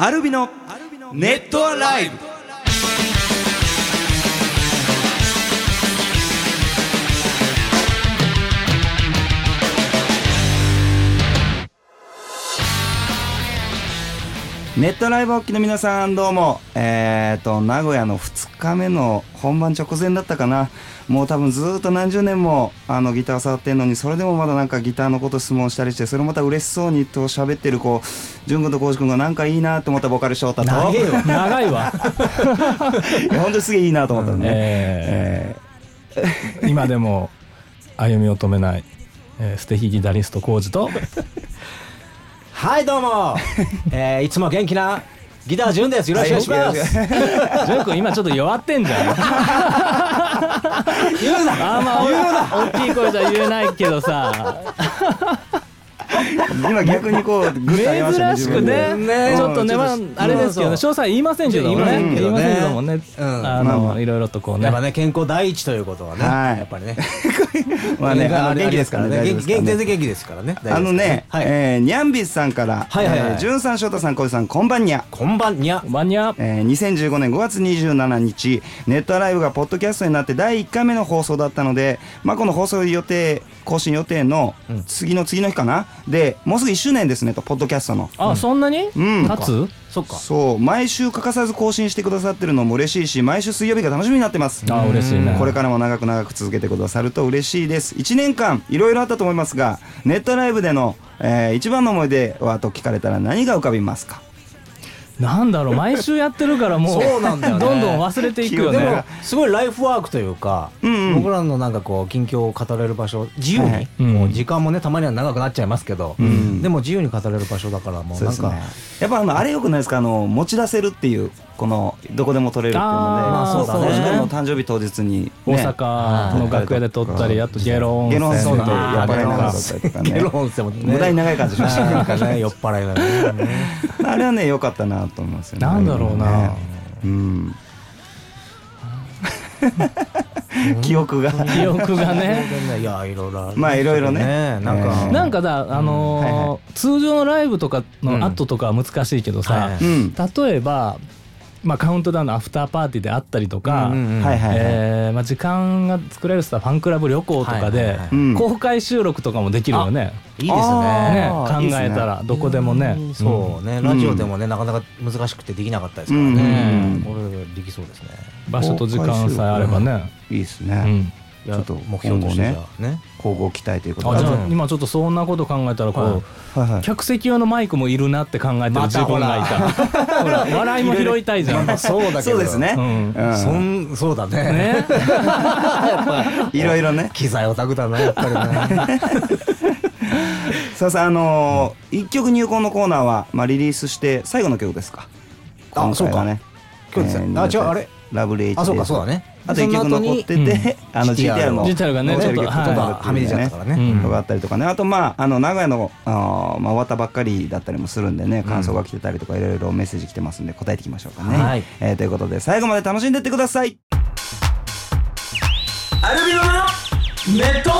アルビのネットアライブ。ネットライブおっきの皆さんどうも。えっ、と名古屋の2日目の本番直前だったかな。もう多分ずっと何十年もあのギター触ってんのにそれでもまだなんかギターのこと質問したりしてそれまた嬉しそうにと喋ってるこう淳君と浩司君がなんかいいなと思ったボーカル翔太と。長えよ。長いわ。いや本当にすげえいいなと思ったんで、えー。今でも歩みを止めない、えー素敵ギタリスト浩二と。はいどうも、えー、いつも元気なギター潤ですよろしくお願いします、淳君今ちょっと弱ってんじゃん。言うな。あんま大きい声じゃ言えないけどさ 今逆にこうグッと上げましくね。ねちょっとね、まああれですけどね詳細言いませんけどもね。言いませんけどね言いませんけどもね、うん。あのいろいろとこうね。やっぱね健康第一ということはね、はい。やっぱりね。まあねあの元気ですからね。元気ですからね。全然元気ですからね。あのね、はい、えー、ニャンビスさんから、はいはいはい。えー、ジュンさん、翔太さん、小路さん、こんばんにゃ。こんばんにゃ。マニアえー、2015年5月27日、ネットアライブがポッドキャストになって第1回目の放送だったので、まあ、この放送予定、更新予定のうん。次の次の日かな、で、もうすぐ1周年ですねと、ポッドキャストの。あ、そんなに？うん。経つ？そっか。そう、毎週欠かさず更新してくださってるのも嬉しいし、毎週水曜日が楽しみになってます。あ嬉しいね。これからも長く長く続けてくださると嬉しいです。1年間いろいろあったと思いますがネットライブでの、えー一番の思い出はと聞かれたら何が浮かびますか？なんだろう毎週やってるからもうそうなんだよね。どんどん忘れていくよでもねすごいライフワークというか、うんうん。僕らのなんかこう近況を語れる場所自由に、はい。うん。もう時間もねたまには長くなっちゃいますけど、ん。でも自由に語れる場所だからもうなんか、やっぱあのあれよくないですか？あの持ち出せるっていうこのどこでも撮れるっていうのであーそうだね。の誕生日当日に、ね、大阪の楽屋で撮ったりあとゲロ温ゲロ温泉とやっぱりながら撮ったりとかね。ゲロ温泉もね。無駄に長い感じしましたなんかね。酔っ払いながらねあれはね良かったなと思いますよね。なんだろうな。ねうん。記憶が。記憶がね。いやいろいろあるまあいろいろね。なんか、えーなんかだあのーはいは通常のライブとかの後とかは難しいけどさ、例えば、まあ、カウントダウンのアフターパーティーであったりとか、時間が作れるさファンクラブ旅行とかで公開収録とかもできるよね。いいですあねね考ーいいですね。えたらどこでもね。うんそうね、ラジオでもねなかなか難しくてできなかったですからうん。ね、これできそうですね。場所と時間さえあればね。いいですね、うんちょっと目標としてじ今後ゃあね。交互期待ということで。あじゃあうん。今ちょっとそんなこと考えたらこう、はいはい。はい客席用のマイクもいるなって考えてる自分がいた。ほら。笑いも拾いたいじゃん。そうだけど。そうですね、そんそうだね。ね。いろいろね。機材オタクだなやっぱりね。さあさああのー一曲入魂のコーナーは、まあ、リリースして最後の曲ですか。あそうか。今日ですね。あ違うあれ？ラブレイチあそうかそうだね。あと一曲残ってて、あの GTR の GTR がねちょっとはみ出ちゃったからね。うん。とかあったりとかね。あとまああの名古屋のあー、まあ、終わったばっかりだったりもするんでね感想が来てたりとかいろいろメッセージ来てますんで答えていきましょうかね、はい。えーということで最後まで楽しんでってください。アルビノのネット。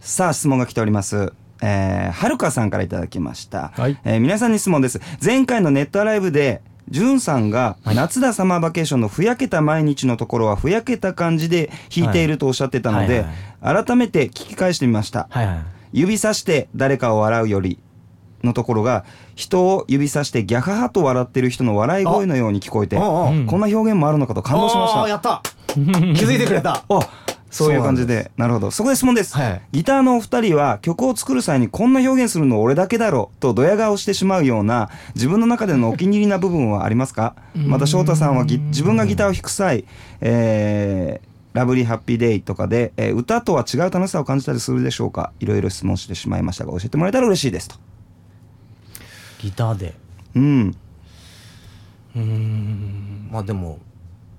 さあ質問が来ておりますえー、はるかさんからいただきました、はい。えー皆さんに質問です。前回のネットアライブでじゅんさんが夏だサマーバケーションのふやけた毎日のところはふやけた感じで弾いているとおっしゃってたので、改めて聞き返してみました、はいはい指さして誰かを笑うよりのところが人を指さしてギャハハと笑ってる人の笑い声のように聞こえてあああ。うん。こんな表現もあるのかと感動しました。やった。気づいてくれた。あそういう感じで。なるほど。そこで質問です、はい。ギターのお二人は曲を作る際にこんな表現するの俺だけだろとドヤ顔してしまうような自分の中でのお気に入りな部分はありますか？また翔太さんはギ自分がギターを弾く際、えーラブリーハッピーデイとかで、えー歌とは違う楽しさを感じたりするでしょうか？いろいろ質問してしまいましたが教えてもらえたら嬉しいですと。ギターで。うん。まあでも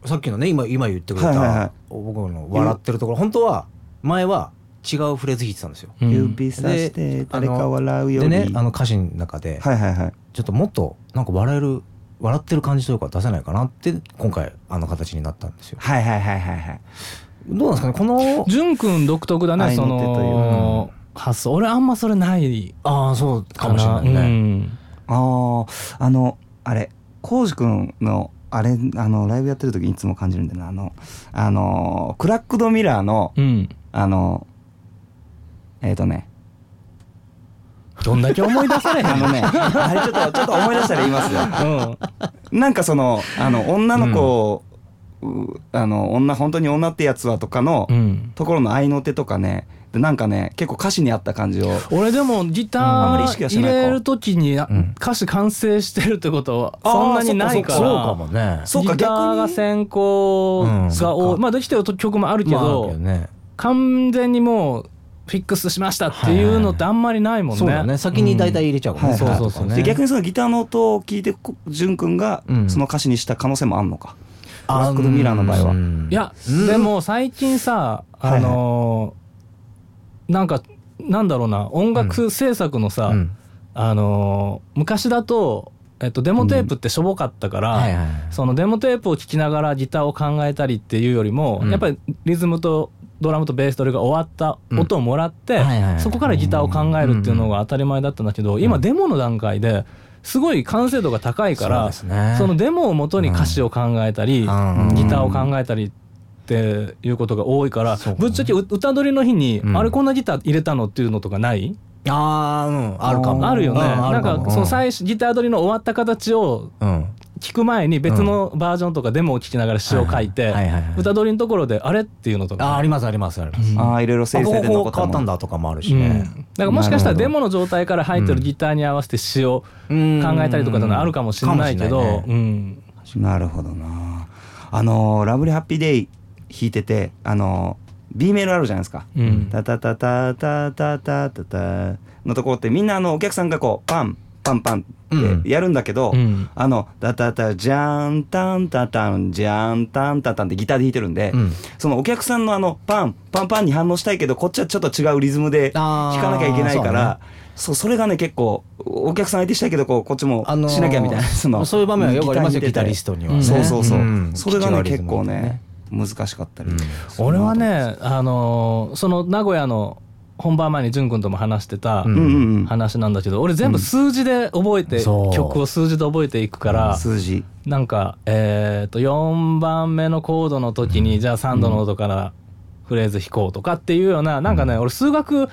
さっきのね今今言ってくれた、はいはいはい。僕の笑ってるところ本当は前は違うフレーズ弾いてたんですよ、うん。指さして誰か笑うより。でねあの歌詞の中で、はいはいはい。ちょっともっとなんか笑える笑ってる感じというか出せないかなって今回あの形になったんですよ。はいはいはいはいはい。どうなんですかね？この淳君独特だねそ愛の手というの発想。俺あんまそれないああそうかかもしれなないね、うん。あーあのあれ浩司君のあれあのライブやってる時にいつも感じるんだよな。あのあのクラックドミラーのうん。あのえっ、とね。どんだけ思い出されへんあのねあれちょっとちょっと思い出したら言いますよ。うん。なんかそのあの女の子、うあの女本当に女ってやつはとかの、うん。ところの合いの手とかねでなんかね結構歌詞に合った感じを。俺でもギター入れる時に歌詞完成してるってことはそんなにないから。そうかもねそうかギターが先行うんが多い。まあできてる曲もあるけど完全にもうフィックスしましたっていうのってあんまりないもんね。そうだね。先に大体入れちゃうからね、はいはい。そうそうそうで逆にそのギターの音を聞いてこ潤くんがうん。その歌詞にした可能性もあんのか、あブラックドミラーの場合は。うんいや、うん。でも最近さあのーなんかなんだろうな音楽制作のさ、うん。あのー昔だと、えっと、デモテープってしょぼかったから、はいはいはい。そのデモテープを聴きながらギターを考えたりっていうよりも、うん。やっぱりリズムとドラムとベースとれが終わった音をもらって、うんはいそこからギターを考えるっていうのが当たり前だったんだけど、今デモの段階ですごい完成度が高いからそね。そのデモをもとに歌詞を考えたり、うん。ギターを考えたりっていうことが多いから、そうかぶっちゃけう歌取りの日に、うん。あれこんなギター入れたのっていうのとかない？あーうん。あるかも。あるよね。うんなんかその最初ギター取りの終わった形をうん。聞く前に別のバージョンとかデモを聞きながら詩を書いて歌取りのところであれっていうのとか。あありますありますあります、ああいろいろ生成で変わったんだとかもあるしうん。ね、だからもしかしたらデモの状態から入ってるギターに合わせて詩をうん考えたりとかってのはあるかもしれないけどないねうん。なるほどな。あのーラブリーハッピーデイ弾いててあのー B メールあるじゃないですか。うん。タタタタタタタタタ。のところってみんなあのお客さんがこうパンパンパンってやるんだけど、うん。あのタタタジャンタンタタンジャンタンタタンってギターで弾いてるんで、うん。そのお客さんのあのパンパンパンに反応したいけどこっちはちょっと違うリズムであー弾かなきゃいけないからそうそれがね結構お客さん相手したいけどこうこっちもあのーしなきゃみたいな、そのそういう場面はよくありますよギタリストにはね。そうそうそう、うん。それがね。結構ね難しかったり、俺はねあのーその名古屋の本番前に潤君とも話してたうんうんうん。うん話なんだけど俺全部数字で覚えてそう。曲を数字で覚えていくから数字。なんかえっと4番目のコードの時にじゃあ3度の音からフレーズ弾こうとかっていうようななんかね俺数学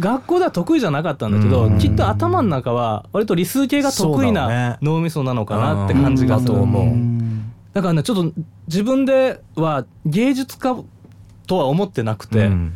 学校では得意じゃなかったんだけどうん。きっと頭の中は割と理数系が得意なね。脳みそなのかなって感じがする。うんだと思ううんだからねちょっと自分では芸術家とは思ってなくて、うん。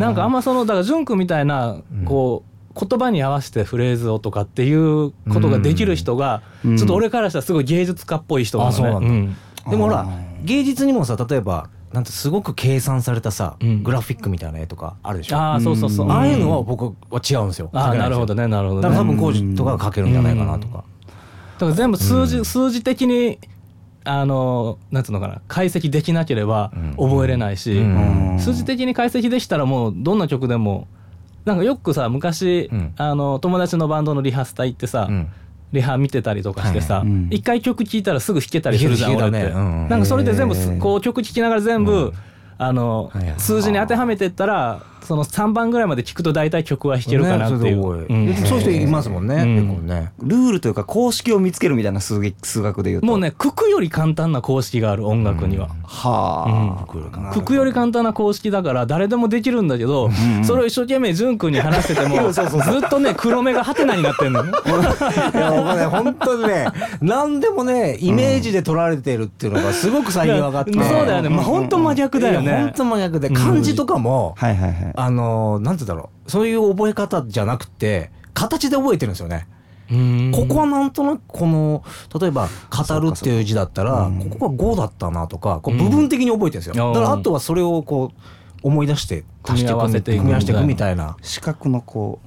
なんかあんままそのだから潤君みたいなうん。こう言葉に合わせてフレーズをとかっていうことができる人がうん。ちょっと俺からしたらすごい芸術家っぽい人なのね。でもほらあ芸術にもさ例えばなんてすごく計算されたさ、うん。グラフィックみたいな絵とかあるでしょ？あああそうそうそう。うん。あいうのは僕は違うんですよ。ああなるほどねねなるほどだから多ね。分工事とかが書けるんじゃないかなとか、だから全部数字、うん。数字的にあのなんつうのかな解析できなければうん。覚えれないし、うん。数字的に解析できたらもうどんな曲でもなんかよくさ昔、うん。あの友達のバンドのリハスタ行ってさ、うん。リハ見てたりとかしてさ、一回曲聴いたらすぐ弾けたりするじゃん俺って、なんかそれで全部こう曲聴きながら全部、うんあの、はいはい。数字に当てはめてったらその3番ぐらいまで聴くと大体曲は弾けるかなっていう、ねそうん。そういう人いますもんね、うん。結構ね。ルールというか公式を見つけるみたいな数学数学で言うと。もうね九九より簡単な公式がある音楽には。はあ、うん。九九より簡単。な公式だから誰でもできるんだけど、ん。それを一生懸命潤君に話しててもずっとね黒目がハテナになってんの ね。いや僕ね本当にね何でもねイメージで取られてるっていうのがすごく最近分かって、そうだよね、まあ、本当真逆だよいや本ね。当真逆で漢字とかも、はいはいはい。あのなんて言うんだろう。そういう覚え方じゃなくて形で覚えてるんですよね。うん。ここはなんとなくこの例えば「語る」っていう字だったらここが「語」だったなとかこう部分的に覚えてるんですよ、うんだからあとはそれをこう思い出して足していく組み合わせて組み合わせていくみたいな。視覚のこ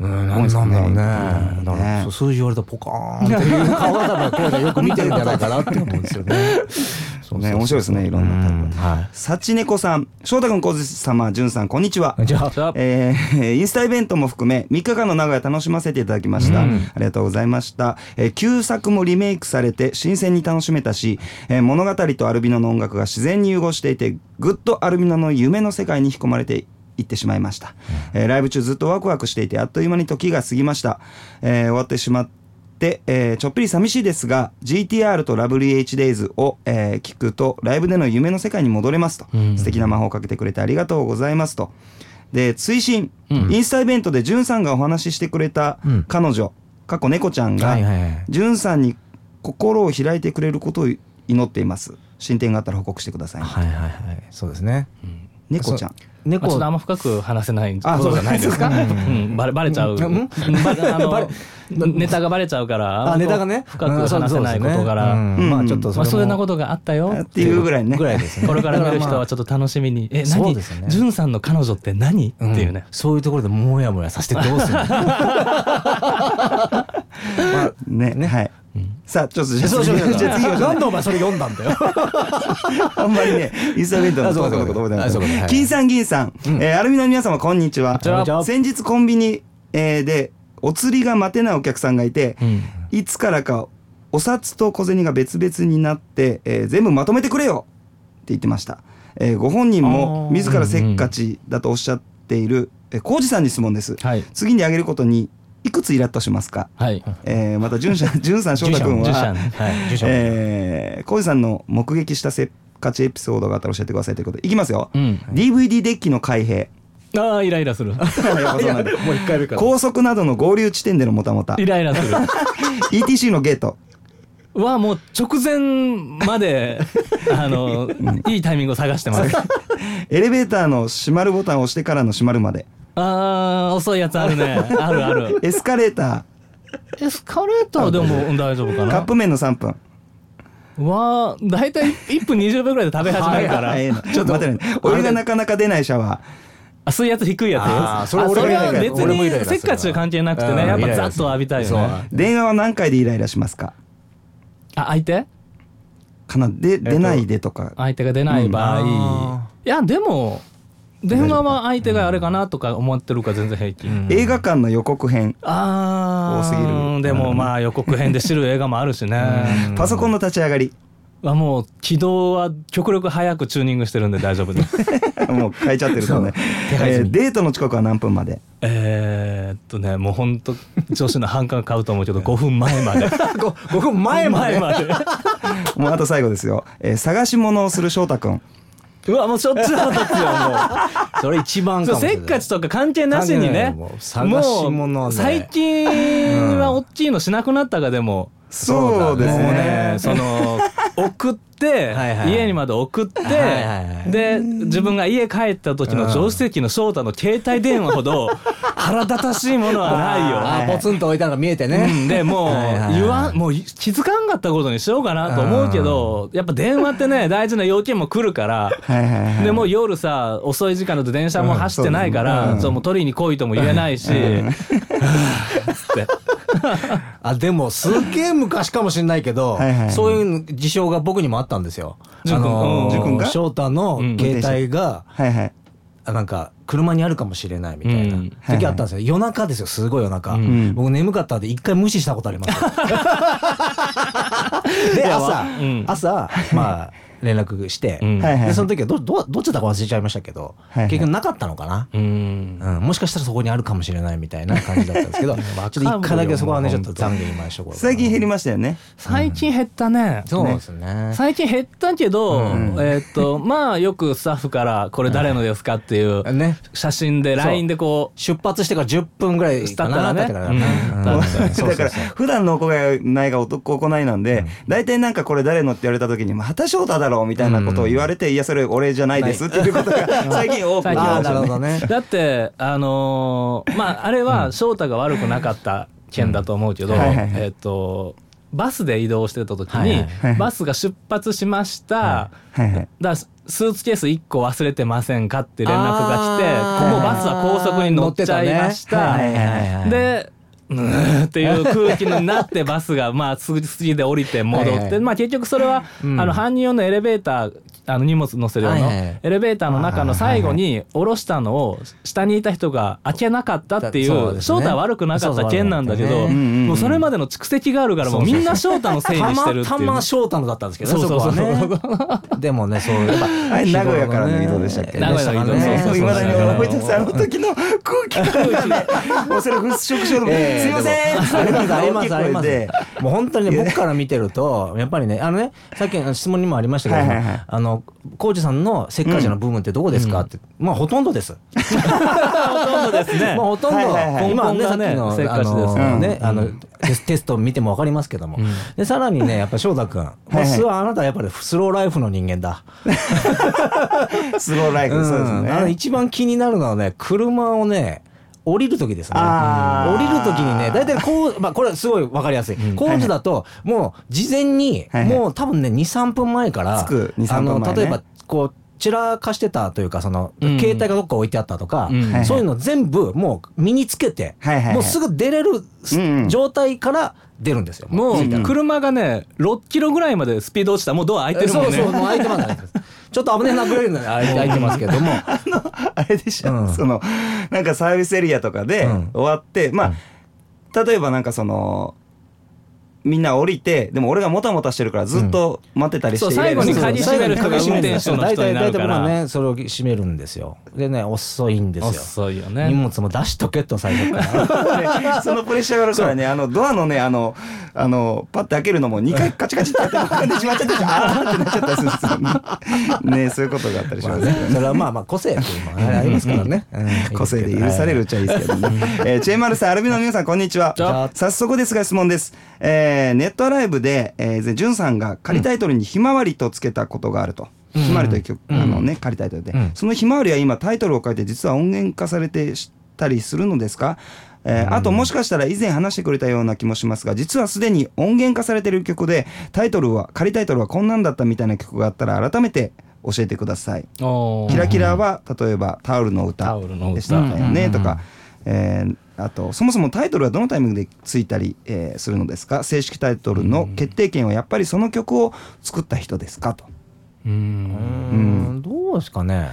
うん、なんだろうね。数字言われたらポカーンっていう顔が多分、こうでよく見てるんじゃないかなって思うんですよね。うね。面白いですねいろんなタイプ。うんはい。幸猫さん翔太君小槌様潤さんこんにちは。じゃあ、じゃあえーインスタイベントも含め3日間の名古屋楽しませていただきました、うん。ありがとうございました、えー旧作もリメイクされて新鮮に楽しめたし、えー物語とアルビノの音楽が自然に融合していてぐっとアルビノの夢の世界に引き込まれて行ってしまいました、えーライブ中ずっとワクワクしていてあっという間に時が過ぎました、えー終わってしまって、えーちょっぴり寂しいですが GTR とラブリー HDays を、えー聞くとライブでの夢の世界に戻れますと、うん。素敵な魔法をかけてくれてありがとうございますと。で追伸、うん。インスタイベントでじゅんさんがお話ししてくれたうん。彼女、過去猫ちゃんが、じゅんさんに心を開いてくれることを祈っています。進展があったら報告してください、はいはいはい。そうですね。猫ちゃんまあ、ちょっ猫とあんま深く話せないあことじゃないですか。バレバレちゃう。ネタがバレちゃうから。あネタがね。深く話せないことかうんら。そうですねう。ん。まあちょっとまあ、それも。そんなことがあったよ。っていうぐらいね。ぐらいですね。これから見る人はちょっと楽しみに「え何？ジュンさんの彼女って何?」ってうんいうね、そういうところでモヤモヤさせてどうするのまあねはい、さあちょっとじゃあそうそうそう。次じゃあ次行きましょうなんでお前それ読んだんだよ。あんまりね、インスタベントのトークのこと覚えてあそうか。そうかはいない。金さん銀さん、えーアルミの皆様こんにちは。先日コンビニ、えーでお釣りが待てないお客さんがいて、うんいつからかお札と小銭が別々になって、えー全部まとめてくれよって言ってました。えーご本人も自らせっかちだとおっしゃっている、えー、浩二さんに質問です。はい次にあげることにいくつイラッとしますか？はいえーまたじゅんさん、じゅんさん翔太君はジュンさん。はいえー、浩二さんの目撃したせっかちエピソードがあったら教えてくださいということで。いきますよ、うん。DVD デッキの開閉。ああイライラする。もう一回目から。高速などの合流地点でのもたもたイライラする。ETC のゲート。はもう直前まで あのいいタイミングを探してます。エレベーターの閉まるボタンを押してからの閉まるまで。あー遅いやつあるね。あるある。エスカレータエスカレーターでもうん大丈夫かな。ーカップ麺の3分は大体1分20秒ぐらいで食べ始めるから、ちょっと待ってね。お湯がなかなか出ないシャワあ水圧低いやつあーそれは別にせっかちは関係なくてうんねやっぱざっと浴びたいよね。ー電話は何回でイライラしますか？あ相手？かな。で出ないでとか。相手が出ない場合、うん。いやでも電話は相手があれかなとか思ってるから全然平気、うん。映画館の予告編。あ多すぎーる。でもまあ予告編で知る映画もあるしね。パソコンの立ち上がり。あもう起動は極力早くチューニングしてるんで大丈夫です。もう変えちゃってるとね、えーデートの遅刻は何分まで？えーっとねもうほんと女子の反感買うと思うけど 5分前まで。5, 分前まで。前まで。もうあと最後ですよ、えー探し物をする翔太くんうわもうしょっちゅう腹立つよもう。それ一番かもしれない。せっかちとか関係なしにね。もう最近は大きいのしなくなったがでも、そうですねねその送って家にまで送ってで自分が家帰った時の助手席の翔太の携帯電話ほど 腹立たしいものはないよ。ポツンと置いたのが見えてね、うん、でもう言わんもう気づかんかったことにしようかなと思うけどやっぱ電話ってね大事な要件も来るからでもう夜さ遅い時間だと電車も走ってないから、うん。そうもう取りに来いとも言えないし、って あでもすっげえ昔かもしれないけどそういう事象が僕にもあったんですよ。ジュン君のうんジュン君が？翔太の携帯が、はいはい。あなんか車にあるかもしれないみたいなうん。時あったんですよ、夜中ですよすごい夜中、うん。僕眠かったんで一回無視したことあります。よ で朝、うん。朝まあ連絡して、でその時はどどどっちだか忘れちゃいましたけど、はいはい。結局なかったのかな、うん。うん、もしかしたらそこにあるかもしれないみたいな 感じだったんですけどちょっと一回だけそこはねちょっと懺悔今しとこうかな。最近減りましたよね。最近減ったね。そうですね。最近減ったけど、うん。えーっと まあよくスタッフから「これ誰のですか?」っていうね。写真で LINE でこ出発してから10分ぐらいかな経ったらねだから普段の行いないが男行いなんで大体なんかこれ誰のって言われた時にまた翔太だろうみたいなことを言われていやそれ俺じゃないですっていうことが 最近多くなるほどね。うだってあのーまああれは翔太が悪くなかった件だと思うけど、うんはいはいはい。えーっとバスで移動してた時に、はいはいはい。バスが出発しました、はい。はいだスーツケース1個忘れてませんかって連絡が来てここバスは高速に乗っちゃいました。乗ってたねはいはいはい。で っていう空気になってバスがまあ次次で降りて戻って、まあ結局それは、うん。あの搬入用のエレベーターあの荷物乗せる用のはいはいエレベーターの中の最後に下ろしたのを下にいた人が開けなかったっていそうですね。う翔太は悪くなかった件なんだけどもうそれまでの蓄積があるからもうみんな翔太のせいにしてるっていうたまたま翔太のだったんですけどねそうそうそう。でもねそうやっぱ 名古屋からの移動でしたっけ名古屋の移動でしたかね。そうそういまだに覚えてますあの時の空気感がねもうそれ払拭しようと思ってええすいませんありますありますあります。でもう本当にね僕から見てるとやっぱりねあのねさっきの質問にもありましたけど、はいはいはい。あの浩二さんのせっかちな部分ってどこですか？って、まあほとんどです。ほとんどですね。まあほとんど、はいはいはい。今ねさっき根のせっかちですあのうん。ねあのテスト見てもわかりますけども、でさらにねやっぱ翔太君、まあ、はあなたはやっぱりスローライフの人間だ。スローライフそうですうん。あのね一番気になるのはね車をね降りる時ですね。降りる時にね大体こう、まあ、これすごい分かりやすい。工事だともう事前にもう多分ね23分前から着く2 3あ分前ね。の例えばこう散らかしてたというかそのうん。携帯がどっか置いてあったとかうん。そういうの全部もう身につけてもうすぐ出れる状態から出るんですよ。もう車がね6キロぐらいまでスピード落ちた。らもうドア開いてるもんね。そうそうもう開いてますちょっと危ねえなぐらいの開いて開いてますけども。あれでしょ、うん。そのなんかサービスエリアとかでうん。終わって、まあ例えばなんかそのみんな降りてでも俺がもたもたしてるからずっと待ってたりして、そう最後に鍵閉める人が運転手の人になるから大体大体僕はねそれを閉めるんですよ。でね遅いんですよ。遅いよ荷ね物も出しとけと最初から。で そのプレッシャーがあるからねあのドアのねあのあのパッて開けるのも2回カチカチってやってしまっちゃってあーってなっちゃったりするんですよねねそういうことがあったりしまあますねそれはまあまあ個性っていうのがありますからねうん個性で許されるっちゃいいですけどね。えーチェーマルさん、アルビノの皆さん、こんにちは。早速ですが質問です。えーネットライブで、えー、ジュンさんが仮タイトルにひまわりとつけたことがあると。ひまわりという曲、あのね、仮タイトルで。うん。そのひまわりは今タイトルを書いて実は音源化されてしたりするのですか？えーあともしかしたら以前話してくれたような気もしますが実はすでに音源化されている曲でタイトルは仮タイトルはこんなんだったみたいな曲があったら改めて教えてください。キラキラは例えばタオルの歌でしたよねうん。とか、えーあとそもそもタイトルはどのタイミングでついたり、えーするのですか？正式タイトルの決定権はやっぱりその曲を作った人ですか？と。うん。うん。どうですかね？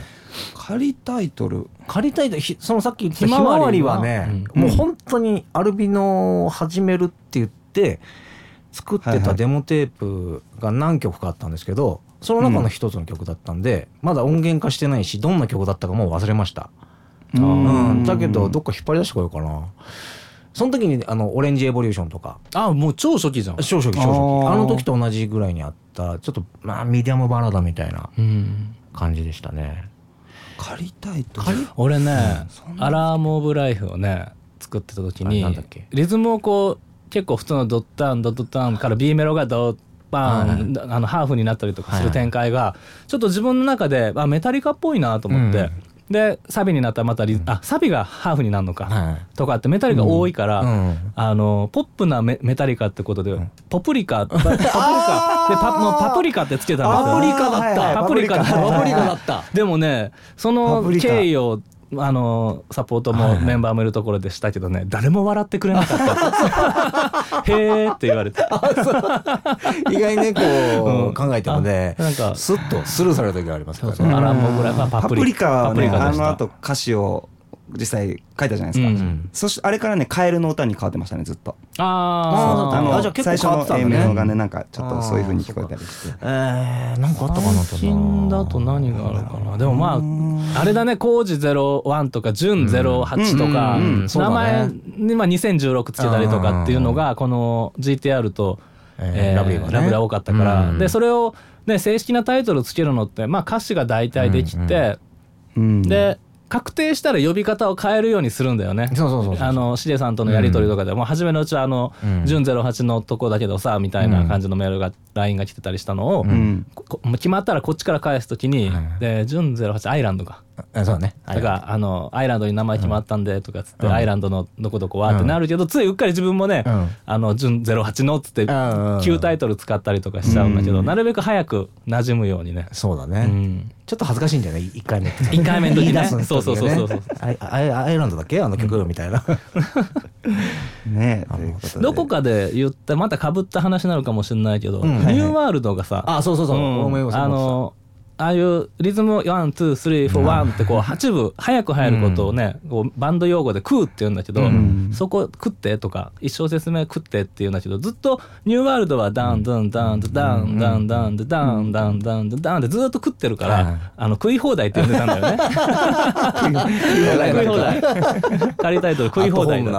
仮タイトル。借りたいとひそのさっき言ったひひまわりはね、うん。もう本当にアルビノを始めるって言って作ってはいはい。たデモテープが何曲かあったんですけどその中の一つの曲だったんで、まだ音源化してないしどんな曲だったかもう忘れました、ううん。ん、だけどどっか引っ張り出してこようかな。その時にあのオレンジエボリューションとか。あもう超初期じゃん。少々少あー。々あの時と同じぐらいにあったちょっとまあミディアムバラードみたいなうん。感じでしたね。仮タイトル俺ね「アラーム・オブ・ライフ」をね作ってた時にあなんだっけ？リズムをこう結構普通のドッタンドットタンから B メロがドッパン、あのハーフになったりとかする展開がちょっと自分の中であメタリカっぽいなと思って、でサビになったらまたリ、あサビがハーフになるのか、はい。とかってメタリカ多いから、うん。あのポップなメメタリカってことで、ポプリカパ パプリカ。でパもうパプリカってつけたんですよ。パプリカだった。はいはいパプリカだった。パプリカだったでもねその経緯をあのサポートもメンバーもいるところでしたけどね誰も笑ってくれなかった。へえって言われて。意外にねこうん。う考えてもねあなんか。スッとスルーされる時がありますかそうそう。らねアランボぐらいはパパププリリカはねパプリカでした。あの後歌詞を実際書いたじゃないですか、うんそしてあれからねカエルの歌に変わってましたねずっと。あーあのあじゃあ結構最初の A ね。メロがねなんかちょっとそういう風に聞こえたりして。えー、なんかあったかなと最近だと何があるかな。でもまああれだね工事01とか準08とか名前ねにまあ2016つけたりとかっていうのがこの GTR とえーえーラブリーがね。ラブリーが多かったから。うんでそれをね正式なタイトルつけるのってまあ歌詞が大体できうんてうん。で確定したら呼び方を変えるようにするんだよね。そうそうそうあのシデさんとのやり取りとかで。も初めのうちはあのうん。準08のとこだけどさみたいな感じのメールが LINE が来てたりしたのをうん。決まったらこっちから返すときにはい「で準08アイランドか」えそうだね。だからあのアイランドに名前決まったんでとかっつって、うん。アイランドのどこどこはってなるけど、ついうっかり自分もね、うん。あの準08のっつってうん旧タイトル使ったりとかしちゃうんだけど、うん。なるべく早く馴染むようにね。そうだね、うん。ちょっと恥ずかしいんじゃない一回目一回目の時ね。言い出す時そうそうそうそうそう。アイアイランドだっけ？あの曲みたいな。ねということで。どこかで言ったまたかぶった話になるかもしれないけど、うん。ニューワールドがさ、あそうそうそう、あのああいうリズム one two three four one ってこう8部早く入ることをね、こうバンド用語で「食う」って言うんだけど、ん。そこ「食って」とか一小節目「食って」って言うんだけどずっとニューワールドはダンダンダンダンダンダンダンダンダンダンダンってずっと食ってるから、はいあの食い放題って呼んでたんだよね。食い放題仮タイトル食い放題食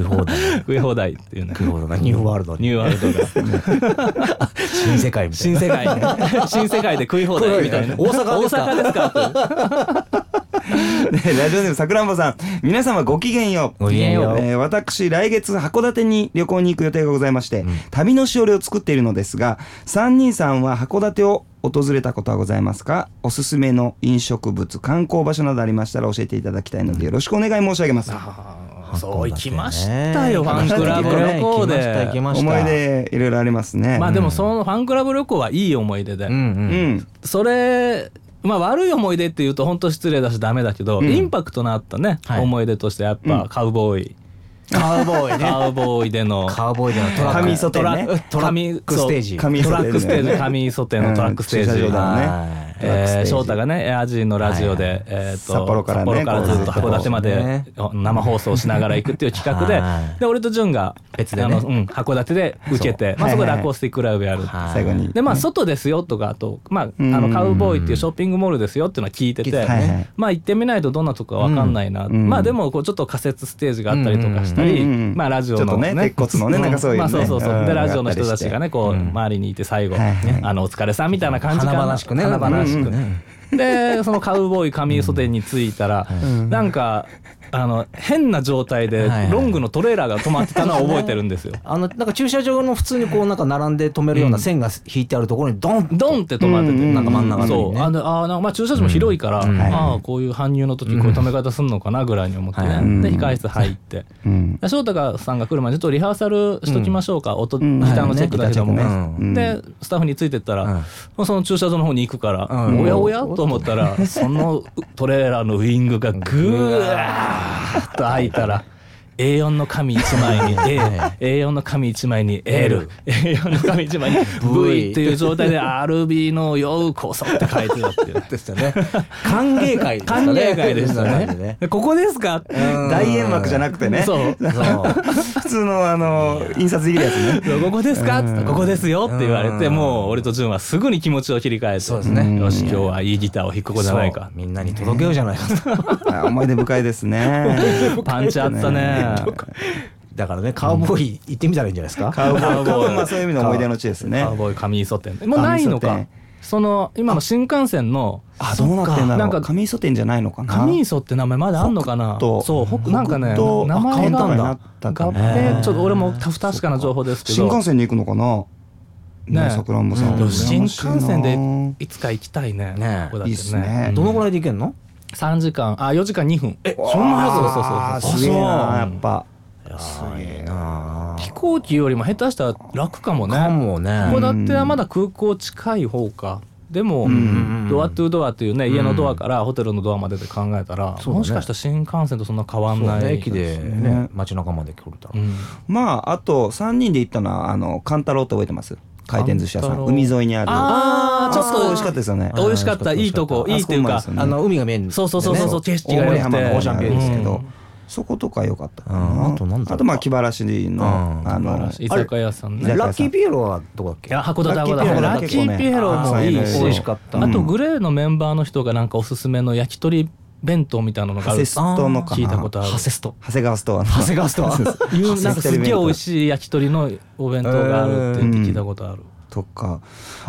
い放題食い放題っていうね食い放題なニューワールドにニューワールドが新世界みたいな新世界ね新世界で食い放題みたいな。大阪ですか？大阪ですか？ってねラジオネームさくらんぼさん。皆様ごきげんよう。ごきげんよう。えー私来月函館に旅行に行く予定がございまして、旅のしおりを作っているのですが三人さんは函館を訪れたことはございますか？おすすめの飲食物観光場所などありましたら教えていただきたいのでよろしくお願い申し上げます、そう行きましたよファンクラブ旅行で。思い出いろいろありますね。まあでもそのファンクラブ旅行はいい思い出で、うん。それまあ悪い思い出っていうと本当失礼だしダメだけど、うん。インパクトのあったね、はい。思い出としてやっぱカウボーイ、カウボーイね。カウボーイでの。カウボーイでのトラック。ステージ紙トラックステージ。ね紙袖のトラックステージ、うん駐車場だねはいトラックステージえー、翔太がねエアジーのラジオで、はいえー、と札幌からね札幌からずっと函館まで生放送しながら行くっていう企画で はい。で俺と潤が別でね。あの、うん、函館で受けて、まあ、そこでアコースティックライブやる、はい。最後に。でまあ外ですよとかあと、まあ、あうん。のカウボーイっていうショッピングモールですよっていうのは聞いてて、はいはい。まあ行ってみないとどんなとこか分かんないな、うん。まあでもこうちょっと仮設ステージがあったりとかしたり、うんうんうんまあラジオのね。鉄骨のねなんかそういうね。まあそうそうそう、うん。でラジオの人たちがねこう、うん。周りにいて最後、あのお疲れさんみたいな感じかな。華々しくね。華々しくうんうん。でそのカウボーイ髪袖に着いたら、なんかあの変な状態でロングのトレーラーが止まってたのは覚えてるんですよ。あのなんか駐車場の普通にこうなんか並んで止めるような線が引いてあるところにドンドンって止まってて、うんなんか真ん中そうにねあのあーなんかまあ駐車場も広いから、ああこういう搬入の時こういう止め方すんのかなぐらいに思ってね、で控室入って。翔太がさんが来る前にちょっとリハーサルしときましょうか、音ギんターのチェックだけども、でスタッフについてったら、その駐車場の方に行くから、うん。おやおやと思ったらそのトレーラーのウイングがぐわーっと開いたら。A4 の紙1枚に A A4 の紙1枚に L A4 の紙1枚に V っていう状態で RB の「ようこそ」って書いてたっていう。でしたね。歓迎会でした歓ね迎会でしたね。ここですか？うん。大煙幕じゃなくてね。そう。そう。普通のあの印刷できるやつね。ここですか?」っつったらここですよ」って言われてうんもう俺と潤はすぐに気持ちを切り替えてそうですね。よし今日はいいギターを弾く子じゃないか。みんなに届けようじゃないか思い出深いですね。パンチあったね だからねカウボーイ行ってみたらいいんじゃないですか？カウボーイ。カウボーイ。まあそういう意味の思い出の地ですね。カウボーイ上磯店もうないのか。その今の新幹線のあどうなってんだろう。なんか上磯店じゃないのかな？上磯って名前まだあんのかな？そう北なんかね名前あ変わがったんだ合併。ちょっと俺も不確かな情報ですけど。新幹線に行くのかな？ねね桜んぼさん。新幹線で羨いつか行きたいね。ねいいっすね。どのぐらいで行けんの？3時間あ4時間2分。えそんなあそうそうそうそう。ーすげえなやっぱ。すげえな。飛行機よりも下手したら楽かもね。かもね。函館はまだ空港近い方か。でも、ん。ドアトゥドアっていうね家のドアからホテルのドアまでで考えたら、もしかしたら新幹線とそんな変わんない、ね駅でねね街中まで来れたらうん。まああと3人で行ったのはあのカンタロウって覚えてます？回転寿司屋さん海沿いにある。あーちょっと美味しかったですよね。美味しかったいいとこいいっていうか。あの海が見えるそうそうそうそうそう。景色が良くてオーシャンビューですけど、うんそことか良かったあとなんだあとまあ気晴らしの、うん。あの居酒屋さんね。ラッキーピエロはどこだっけ？函館函館ラッキーピエロもいい美味しかった。あとグレーのメンバーの人がなんかおすすめの焼き鳥弁当みたいなのがある。ハセストのかな？聞いたことある。ハセスト。長谷川ストアの長谷川ストア なんかすっげえ美味しい焼き鳥のお弁当があるって聞いたことある。とか。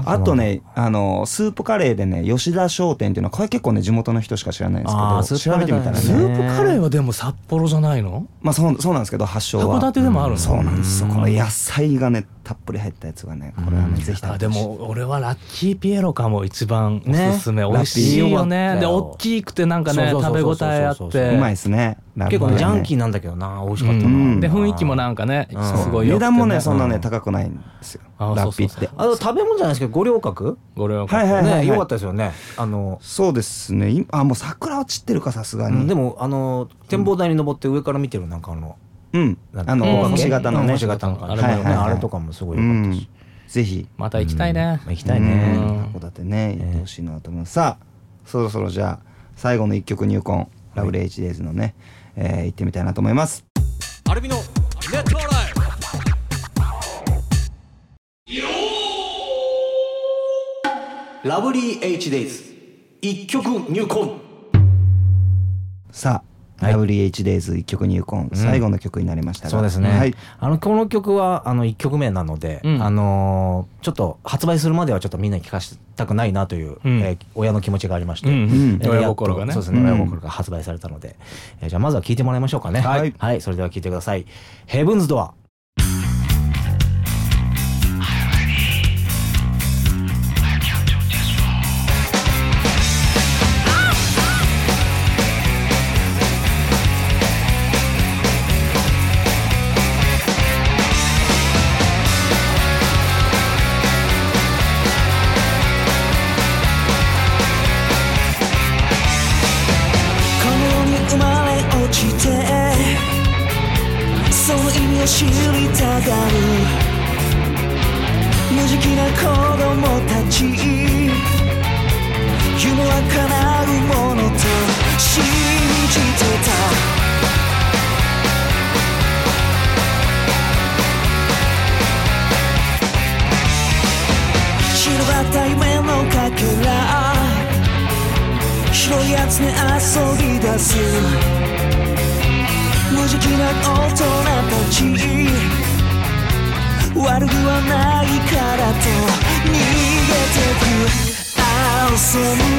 あとねあのスープカレーでね吉田商店っていうのはこれ結構ね地元の人しか知らないんですけどスープカレー調べてみたらスねープカレーはでも札幌じゃないの？まあそうそうなんですけど発祥は。函館でもあるの？そうなんです。ようん。この野菜がねたっぷり入ったやつがねこれはねぜひ食べあでてほしい。も俺はラッキーピエロかも一番おねすすめ、美味しいよね。で大きくてなんかね食べ応えあって。うまいですね結構ねジャンキーーなんだけどな美味しかったうん。なで雰囲気もなんかねうん。すごい値段もねそんなねうん高くないんですよ。あラッピーって。そうそうあと食べ物じゃないですけど五稜郭。これははいはい。ね良かったですよね。あのそうですね。今あもう桜は散ってるかさすがに。でもあの展望台に登って上から見てるなんかあのうん。あのうん。星型のね。星型のあれ。もねあれとかもすごい良かったし。ぜひ。また行きたいね、行きたいね。うん。函館ね行ってほしいなと思います、さあそろそろじゃあ最後の一曲入魂。ラブレイ H デイズのね、えー行ってみたいなと思います。アルビのネットライラブリー H デイズ一曲入魂。さあ、はい。ラブリー H デイズ一曲入魂、最後の曲になりましたが。そうですね、はい。あのこの曲はあの1曲目なので、うん。あのーちょっと発売するまではちょっとみんなに聞かせたくないなという、うん。えー親の気持ちがありまして、うんうん。えー親心がね。そうですね、うん。親心が発売されたので、えーじゃあまずは聞いてもらいましょうかね。はい。それでは聞いてください「ヘブンズ・ドア」あ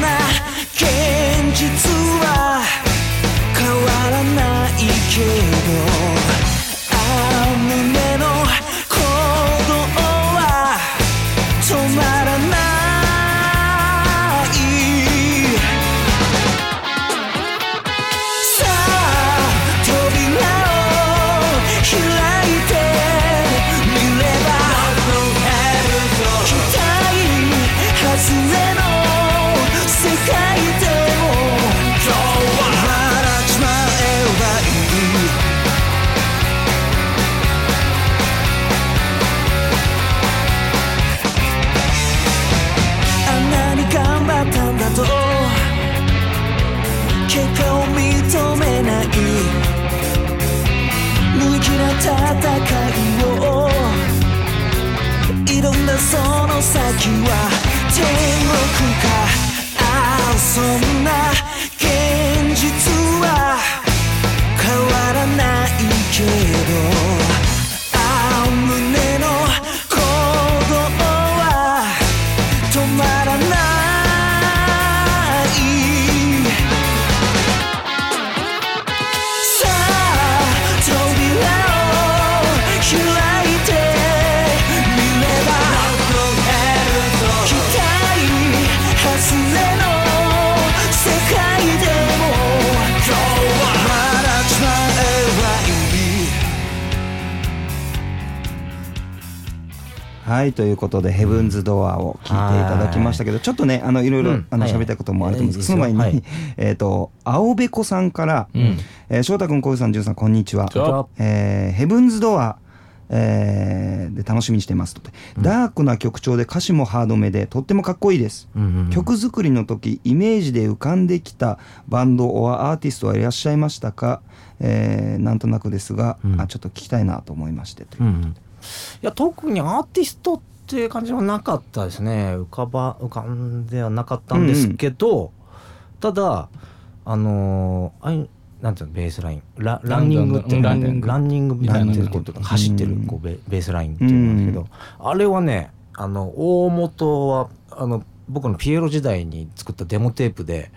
はいということで「ヘブンズ・ドア」を聞いていただきましたけどちょっとねあのいろいろ、あの喋りたいこともあると思うんですけど、その前に、えっ、と青べこさんから、うん。えー翔太君小遊さん潤さんこんにちは。こんにちは。えーヘブンズ・ドアえーで楽しみにしてますと、ダークな曲調で歌詞もハードめでとってもかっこいいです、曲作りの時イメージで浮かんできたバンドオアアーティストはいらっしゃいましたか、えーなんとなくですが、うん。あちょっと聞きたいなと思いましてという。うんうんいや特にアーティストっていう感じはなかったですね。浮かば浮かんではなかったんですけど、ただあのーああいうなんていうのベースライン。ラランニングっていうのランニング。ランニングみたいな走ってるこうベベースラインっていうんですけど、あれはねあの大元はあの僕のピエロ時代に作ったデモテープで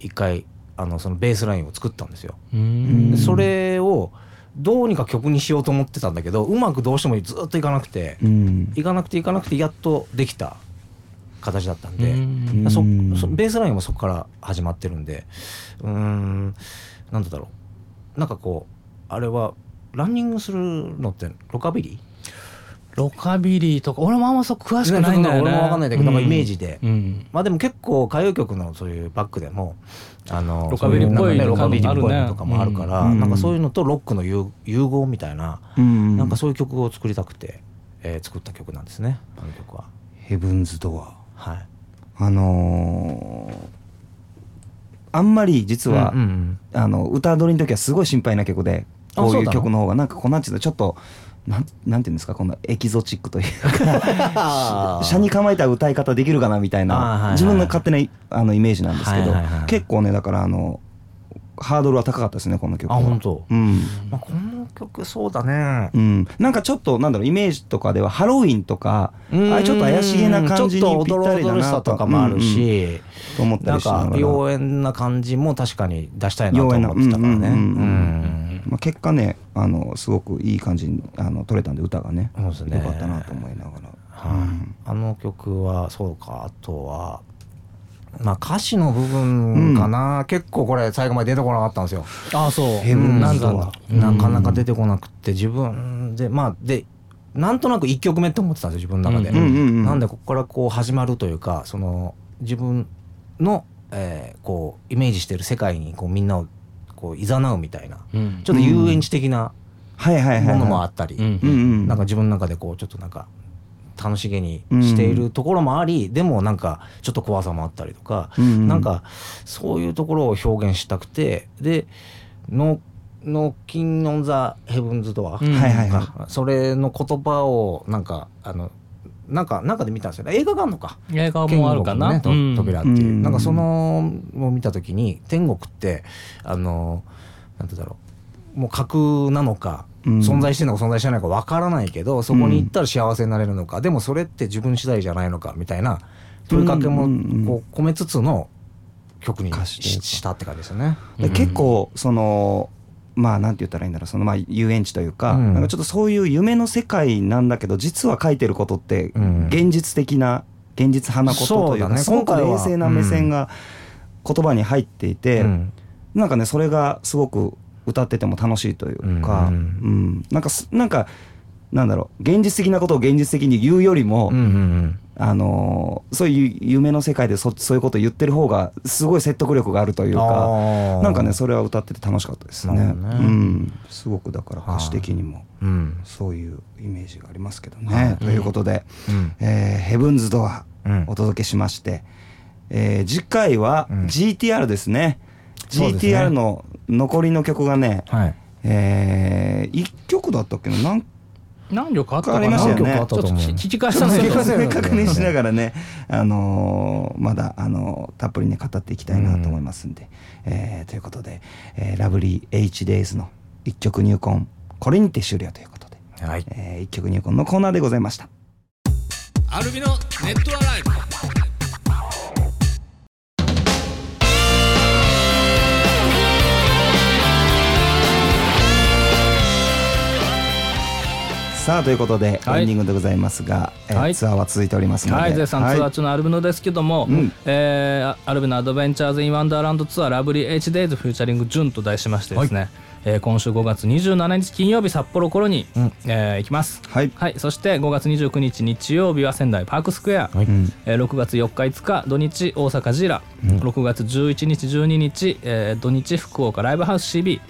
一回あのそのベースラインを作ったんですよ。それをどうにか曲にしようと思ってたんだけどうまくどうしてもずっといかなくて、うん。いかなくていかなくてやっとできた形だったんで、うん。そうんそベースラインもそこから始まってるんでうーんなんだろう。なんかこうあれはランニングするのってロカビリ？ロカビリーとか俺もあんまそう詳しくないんだよね。俺も分かんないんだけど、なん。かイメージで、うん。まあでも結構歌謡曲のそういうバックでもあのロカビリーっぽいロカビリーっぽいのとかもあるから、うん。なんかそういうのとロックの融融合みたいな、うんなんかそういう曲を作りたくてえー作った曲なんですねあの曲は。ヘブンズ・ドア。はい。あのーあんまり実は、うんうんあの歌取りの時はすごい心配な曲であこういう曲の方がなんかこうなんていうのちょっとなんなんていうんですかこのエキゾチックというか車に構えた歌い方できるかなみたいな自分の勝手なあのイメージなんですけどはいはいはい結構ねだからあのハードルは高かったですねこの曲は。あ本当？うん。まあ、この曲そうだね。うん、なんかちょっとなんだろうイメージとかではハロウィンとかあちょっと怪しげな感じにちょっとぴったりだなと。とかもあるうんうん。し、と思ったなんりしながから妖艶な感じも確かに出したいなと思ってたからね。うんうんうんうん。うんまあ、結果ねあのすごくいい感じにあの取れたんで歌がね。そうですね。よかったなと思いながら、はい。あの曲はそうか。あとはまあ歌詞の部分かな、結構これ最後まで出てこなかったんですよ、ああそう。ヘブンズなんだドアなかなか出てこなくて自分でまあでなんとなく1曲目って思ってたんですよ自分の中で、うんうんうんうん。なんでここからこう始まるというかその自分の、えーこうイメージしてる世界にこうみんなをこう誘うみたいなうん。ちょっと遊園地的なものもあったり、うんうんうん。なんか自分の中でこうちょっとなんか楽しげにしているところもあり、でもなんかちょっと怖さもあったりとか、うんうん。なんかそういうところを表現したくてで「ノノッキン・オン・ザ・ヘブンズ・ドア」それの言葉をなんかあのなんかなんかで見たんですよね。映画があるのか。映画もあるかな、ねと扉っていう、うん。なんかそのを見た時に天国ってあのなんてだろう。もう架空なのか、うん。存在してるのか存在してないのかわからないけどそこに行ったら幸せになれるのか、でもそれって自分次第じゃないのかみたいな問いかけもこう込めつつの曲にししたって感じですよね。で結構そのまあなんて言ったらいいんだろうそのまあ遊園地というか,、うん。なんかちょっとそういう夢の世界なんだけど実は書いてることってうん。現実的な現実派なことというそうだね。かすごく冷静な目線が言葉に入っていて、うん。なんかねそれがすごく歌ってても楽しいというか、ううんん。なんかすなんかなんだろう現実的なことを現実的に言うよりも、うんうんうんあのーそういう夢の世界でそそういうことを言ってる方がすごい説得力があるというかなんかねそれは歌ってて楽しかったです。ねね。うん、すごくだから歌詞的にもうんそういうイメージがありますけどね。はい。ということで、うん。えーヘブンズ・ドアうんお届けしまして、えー次回はうん。GTR ですね、GTR の残りの曲がね、はい。え1曲だったっけな？何何曲あったかあな何曲あったと思う？ちょっと聞き確認しながらね、あのーまだ、あのーたっぷりね語っていきたいなと思いますんで、えーということで、えーラブリー H デイズの一曲入魂これにて終了ということで、はい。えー一曲入魂のコーナーでございました。アルビノ Net ALiveさあということで、はい。エンディングでございますが、えーはい。ツアーは続いておりますので、はい、絶賛ツアーはい。中のアルビノですけども、うん。えーアルビノ Adventures in Wonderland ツアーラブリー H デイズフューチャリングジュンと題しましてですね、えー今週5月27日金曜日札幌頃に、うん。えー行きます。はい。はい、そして5月29日日曜日は仙台パークスクエア、はい。うん。えー6月4日5日土日大阪ジーラ、6月11日12日、えー土日福岡ライブハウス CB、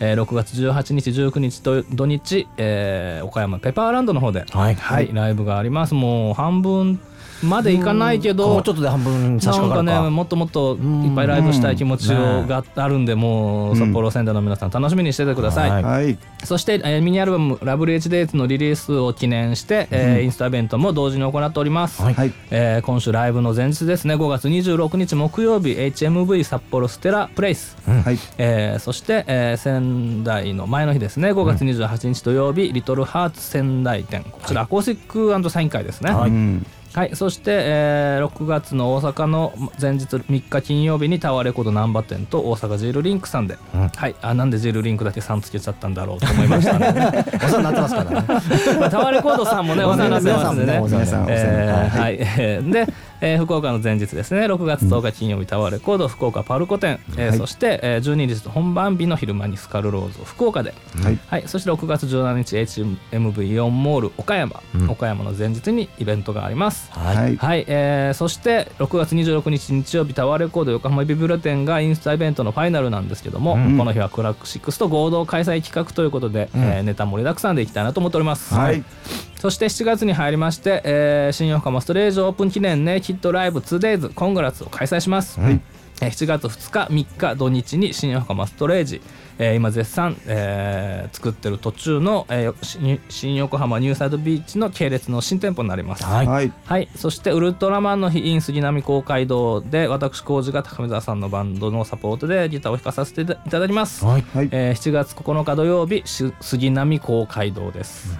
えー6月18日19日と土日、えー岡山ペパーランドの方で、はい。はい、ライブがあります。もう半分までいかないけどもうちょっとで半分に差しなんか掛か。るかねもっともっといっぱいライブしたい気持ちをうんがあるんでもう札幌仙台の皆さん楽しみにしててください、はい。はいそして、えーミニアルバム「ラブリー h デイズのリリースを記念して、えーインスタイベントも同時に行っております、はい。はいえー今週ライブの前日ですね。5月26日木曜日 HMV 札幌ステラプレイス、はいえーそして、えー仙台の前の日ですね。5月28日土曜日、リトルハーツ仙台店。こちらアコースティックサイン会ですね。はい。うんはい、そして、えー6月の大阪の前日3日金曜日にタワーレコード難波店と大阪ジールリンクさんで、うん。はい、あなんでジールリンクだけ3つけちゃったんだろうと思いましたね お世話になってますからね。まあタワーレコードさんもねお世話になってますんでね。はい。えーで、えー福岡の前日ですね。6月10日金曜日タワーレコード福岡パルコ店、えーはい。そして、えー12日本番日の昼間にスカルローズ福岡で、はい。はい、そして6月17日 HMV イオンモール岡山、うん。岡山の前日にイベントがあります。はい。はい、えーそして6月26日日曜日タワーレコード横浜ビブラ店がインスタイベントのファイナルなんですけども、うん。この日はクラック6と合同開催企画ということで、うん。えーネタ盛りだくさんでいきたいなと思っております。はい。そして7月に入りまして、えー新横浜ストレージオープン記念ねキッドライブ 2days コングラツを開催します、えー7月2日3日土日に新横浜ストレージ、えー今絶賛、えー作ってる途中の、えー新新横浜ニューサイドビーチの系列の新店舗になります。はい。はい。はい、そしてウルトラマンの日 in 杉並公会堂で私浩二が高見沢さんのバンドのサポートでギターを弾かさせていただきます、はい。はいえー7月9日土曜日し杉並公会堂です、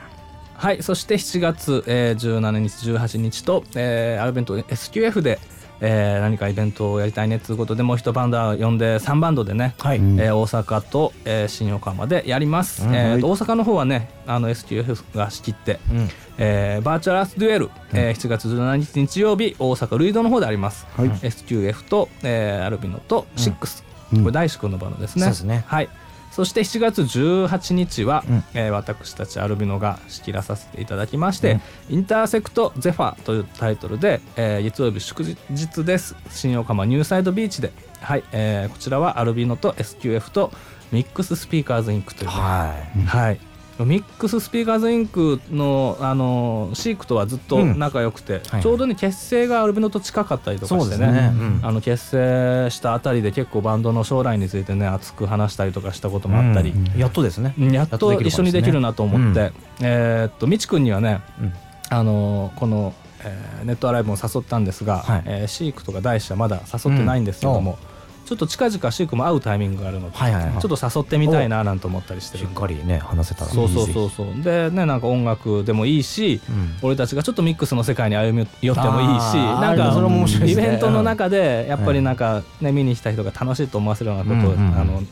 はいそして7月、えー17日18日と、えー、アルベント SQF で、えー何かイベントをやりたいねということでもう一バンド呼んで3バンドでね、はい。えー大阪と、えー新横浜でやります、うんえーと大阪の方はねあの SQF が仕切って、うん。えーバーチャルアースデュエル、えー7月17日日曜日大阪ルイドの方であります、はい。SQF と、えーアルビノと6、うん。これ大志くんのバンドですね。そうですね。はいそして7月18日は、うん。えー私たちアルビノが仕切らさせていただきまして「インターセクト・ゼファ」というタイトルで、えー月曜日祝日です。新横浜ニューサイドビーチで、はいえーこちらはアルビノと SQF とミックススピーカーズインクというね、ははい、ミックススピーカーズインクのあのシークとはずっと仲良くて、はいちょうどね結成がアルビノと近かったりとかしてね。ねうんあの結成したあたりで結構バンドの将来についてね熱く話したりとかしたこともあったり、うんやっとですね。うんやっと一緒にできるなと思って、うん。えーっとみちくんにはね、うん。あのこの、えーネットアライブも誘ったんですが、はい。えーシークとか大師はまだ誘ってないんですけども、ちょっと近々シークも会うタイミングがあるので、はいはいはい。ちょっと誘ってみたいななんて思ったりしてしっるんで。かりね話せたら。そうそううそうそう。でねなんか音楽でもいいし、うん。俺たちがちょっとミックスの世界に歩み寄ってもいいしなんかそれも面白いね。イベントの中でやっぱりなんか、ね見に来た人が楽しいと思わせるようなことを、うんうん。あの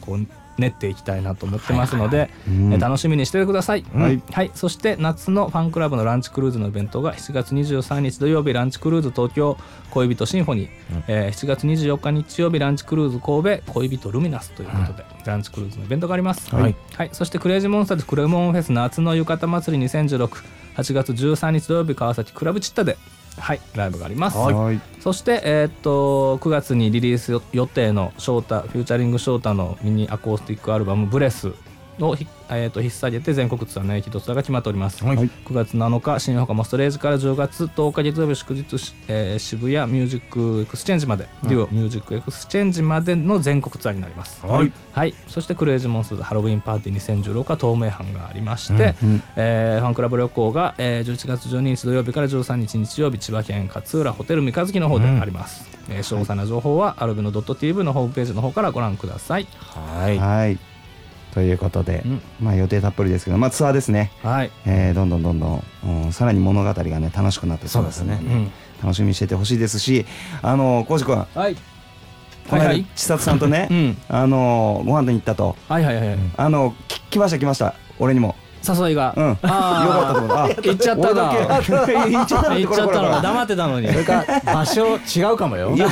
こう練っていきたいなと思ってますので、うん。え楽しみにしててください、はい。はい、そして夏のファンクラブのランチクルーズのイベントが7月23日土曜日ランチクルーズ東京恋人シンフォニー、えー7月24日日曜日ランチクルーズ神戸恋人ルミナスということで、ランチクルーズのイベントがあります、はい。はい、そしてクレイジーモンスターズクレモンフェス夏の浴衣祭り20168月13日土曜日川崎クラブチッタではいライブがあります、はい。そして、えーっと9月にリリース予定のショータフューチャリングショータのミニアコースティックアルバム「ブレスをひ、えーっと引っ提げて全国ツアーの一つが決まっております、はい。はい9月7日新横浜ストレージから10月10日月曜日祝日、しえー渋谷ミュージックエクスチェンジまで、デュオミュージックエクスチェンジまでの全国ツアーになります。はい。はい、そしてクレイジーモンスターズハロウィンパーティー2016は東名阪がありまして、うんえーファンクラブ旅行が、えー11月12日土曜日から13日日曜日千葉県勝浦ホテル三日月の方であります、えー詳細な情報はアルビノ .tv のホームページの方からご覧ください。はい。はいということで、うん。まあ予定たっぷりですけど、まあツアーですね。はい、えーどんどんどんどん、うんさらに物語がね楽しくなってそうですうん、楽しみにしててほしいですし、あのコウジ君、はい。この間はいはい。千里さんとね、うん。あのご飯に行ったと、はいはいはい、あのき来ました来ました。俺にも。誘いが、うん。よかあったと思う。あ、行っちゃったな。あ行っちゃったの 行っちゃったの。が黙ってたのに。それか場所違うかもよ。行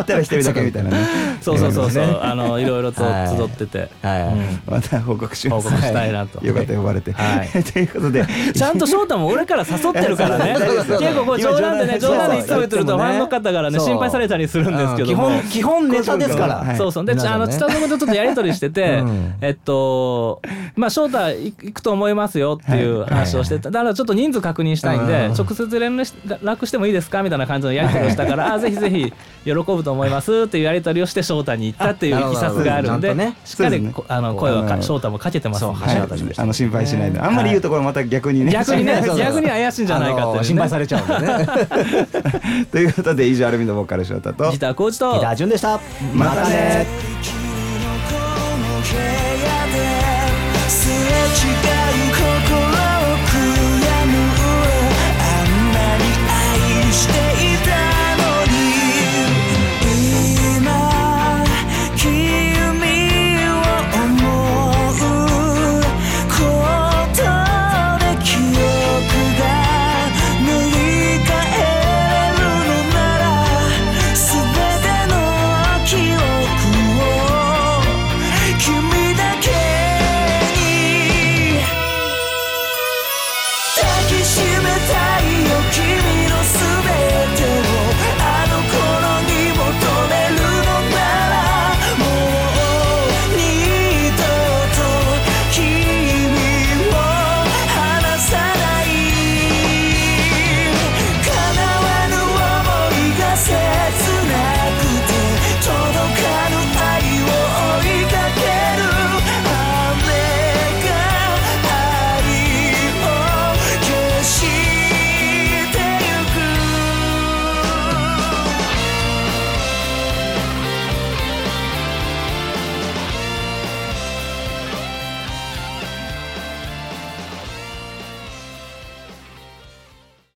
ったら一人だけみたいなね。そうそうそうそう、ね。あのいろいろとはい。集ってて、はい。うん。また報告し。報告したいなと。よかった呼ばれて。はい。ということで。ちゃんと翔太も俺から誘ってるからね。そうそうそう結構こう冗談でね今冗談でいつも言ってるとそうファンの方からねそう。心配されたりするんですけど基も本基本ネタですから。はいそうそう。で、あの千田君とちょっとやり取りしてて、うん。えっとまあ翔太行くと思いますよっていう話をしてた、だからちょっと人数確認したいんで、うん。直接連絡してもいいですかみたいな感じのやり取りをしたから、あぜひぜひ喜ぶと思いますっていうやり取りをして翔太に行ったっていういきさつがあるんでしっかりあの声はかうん翔太もかけてますあの心配しないで。あんまり言うところまた逆にね。逆にね 逆に怪しいんじゃないかって心配されちゃうんでね。ということで以上アルミのボーカル翔太と。ギターコーチと。ギター順でした。またね「what you got.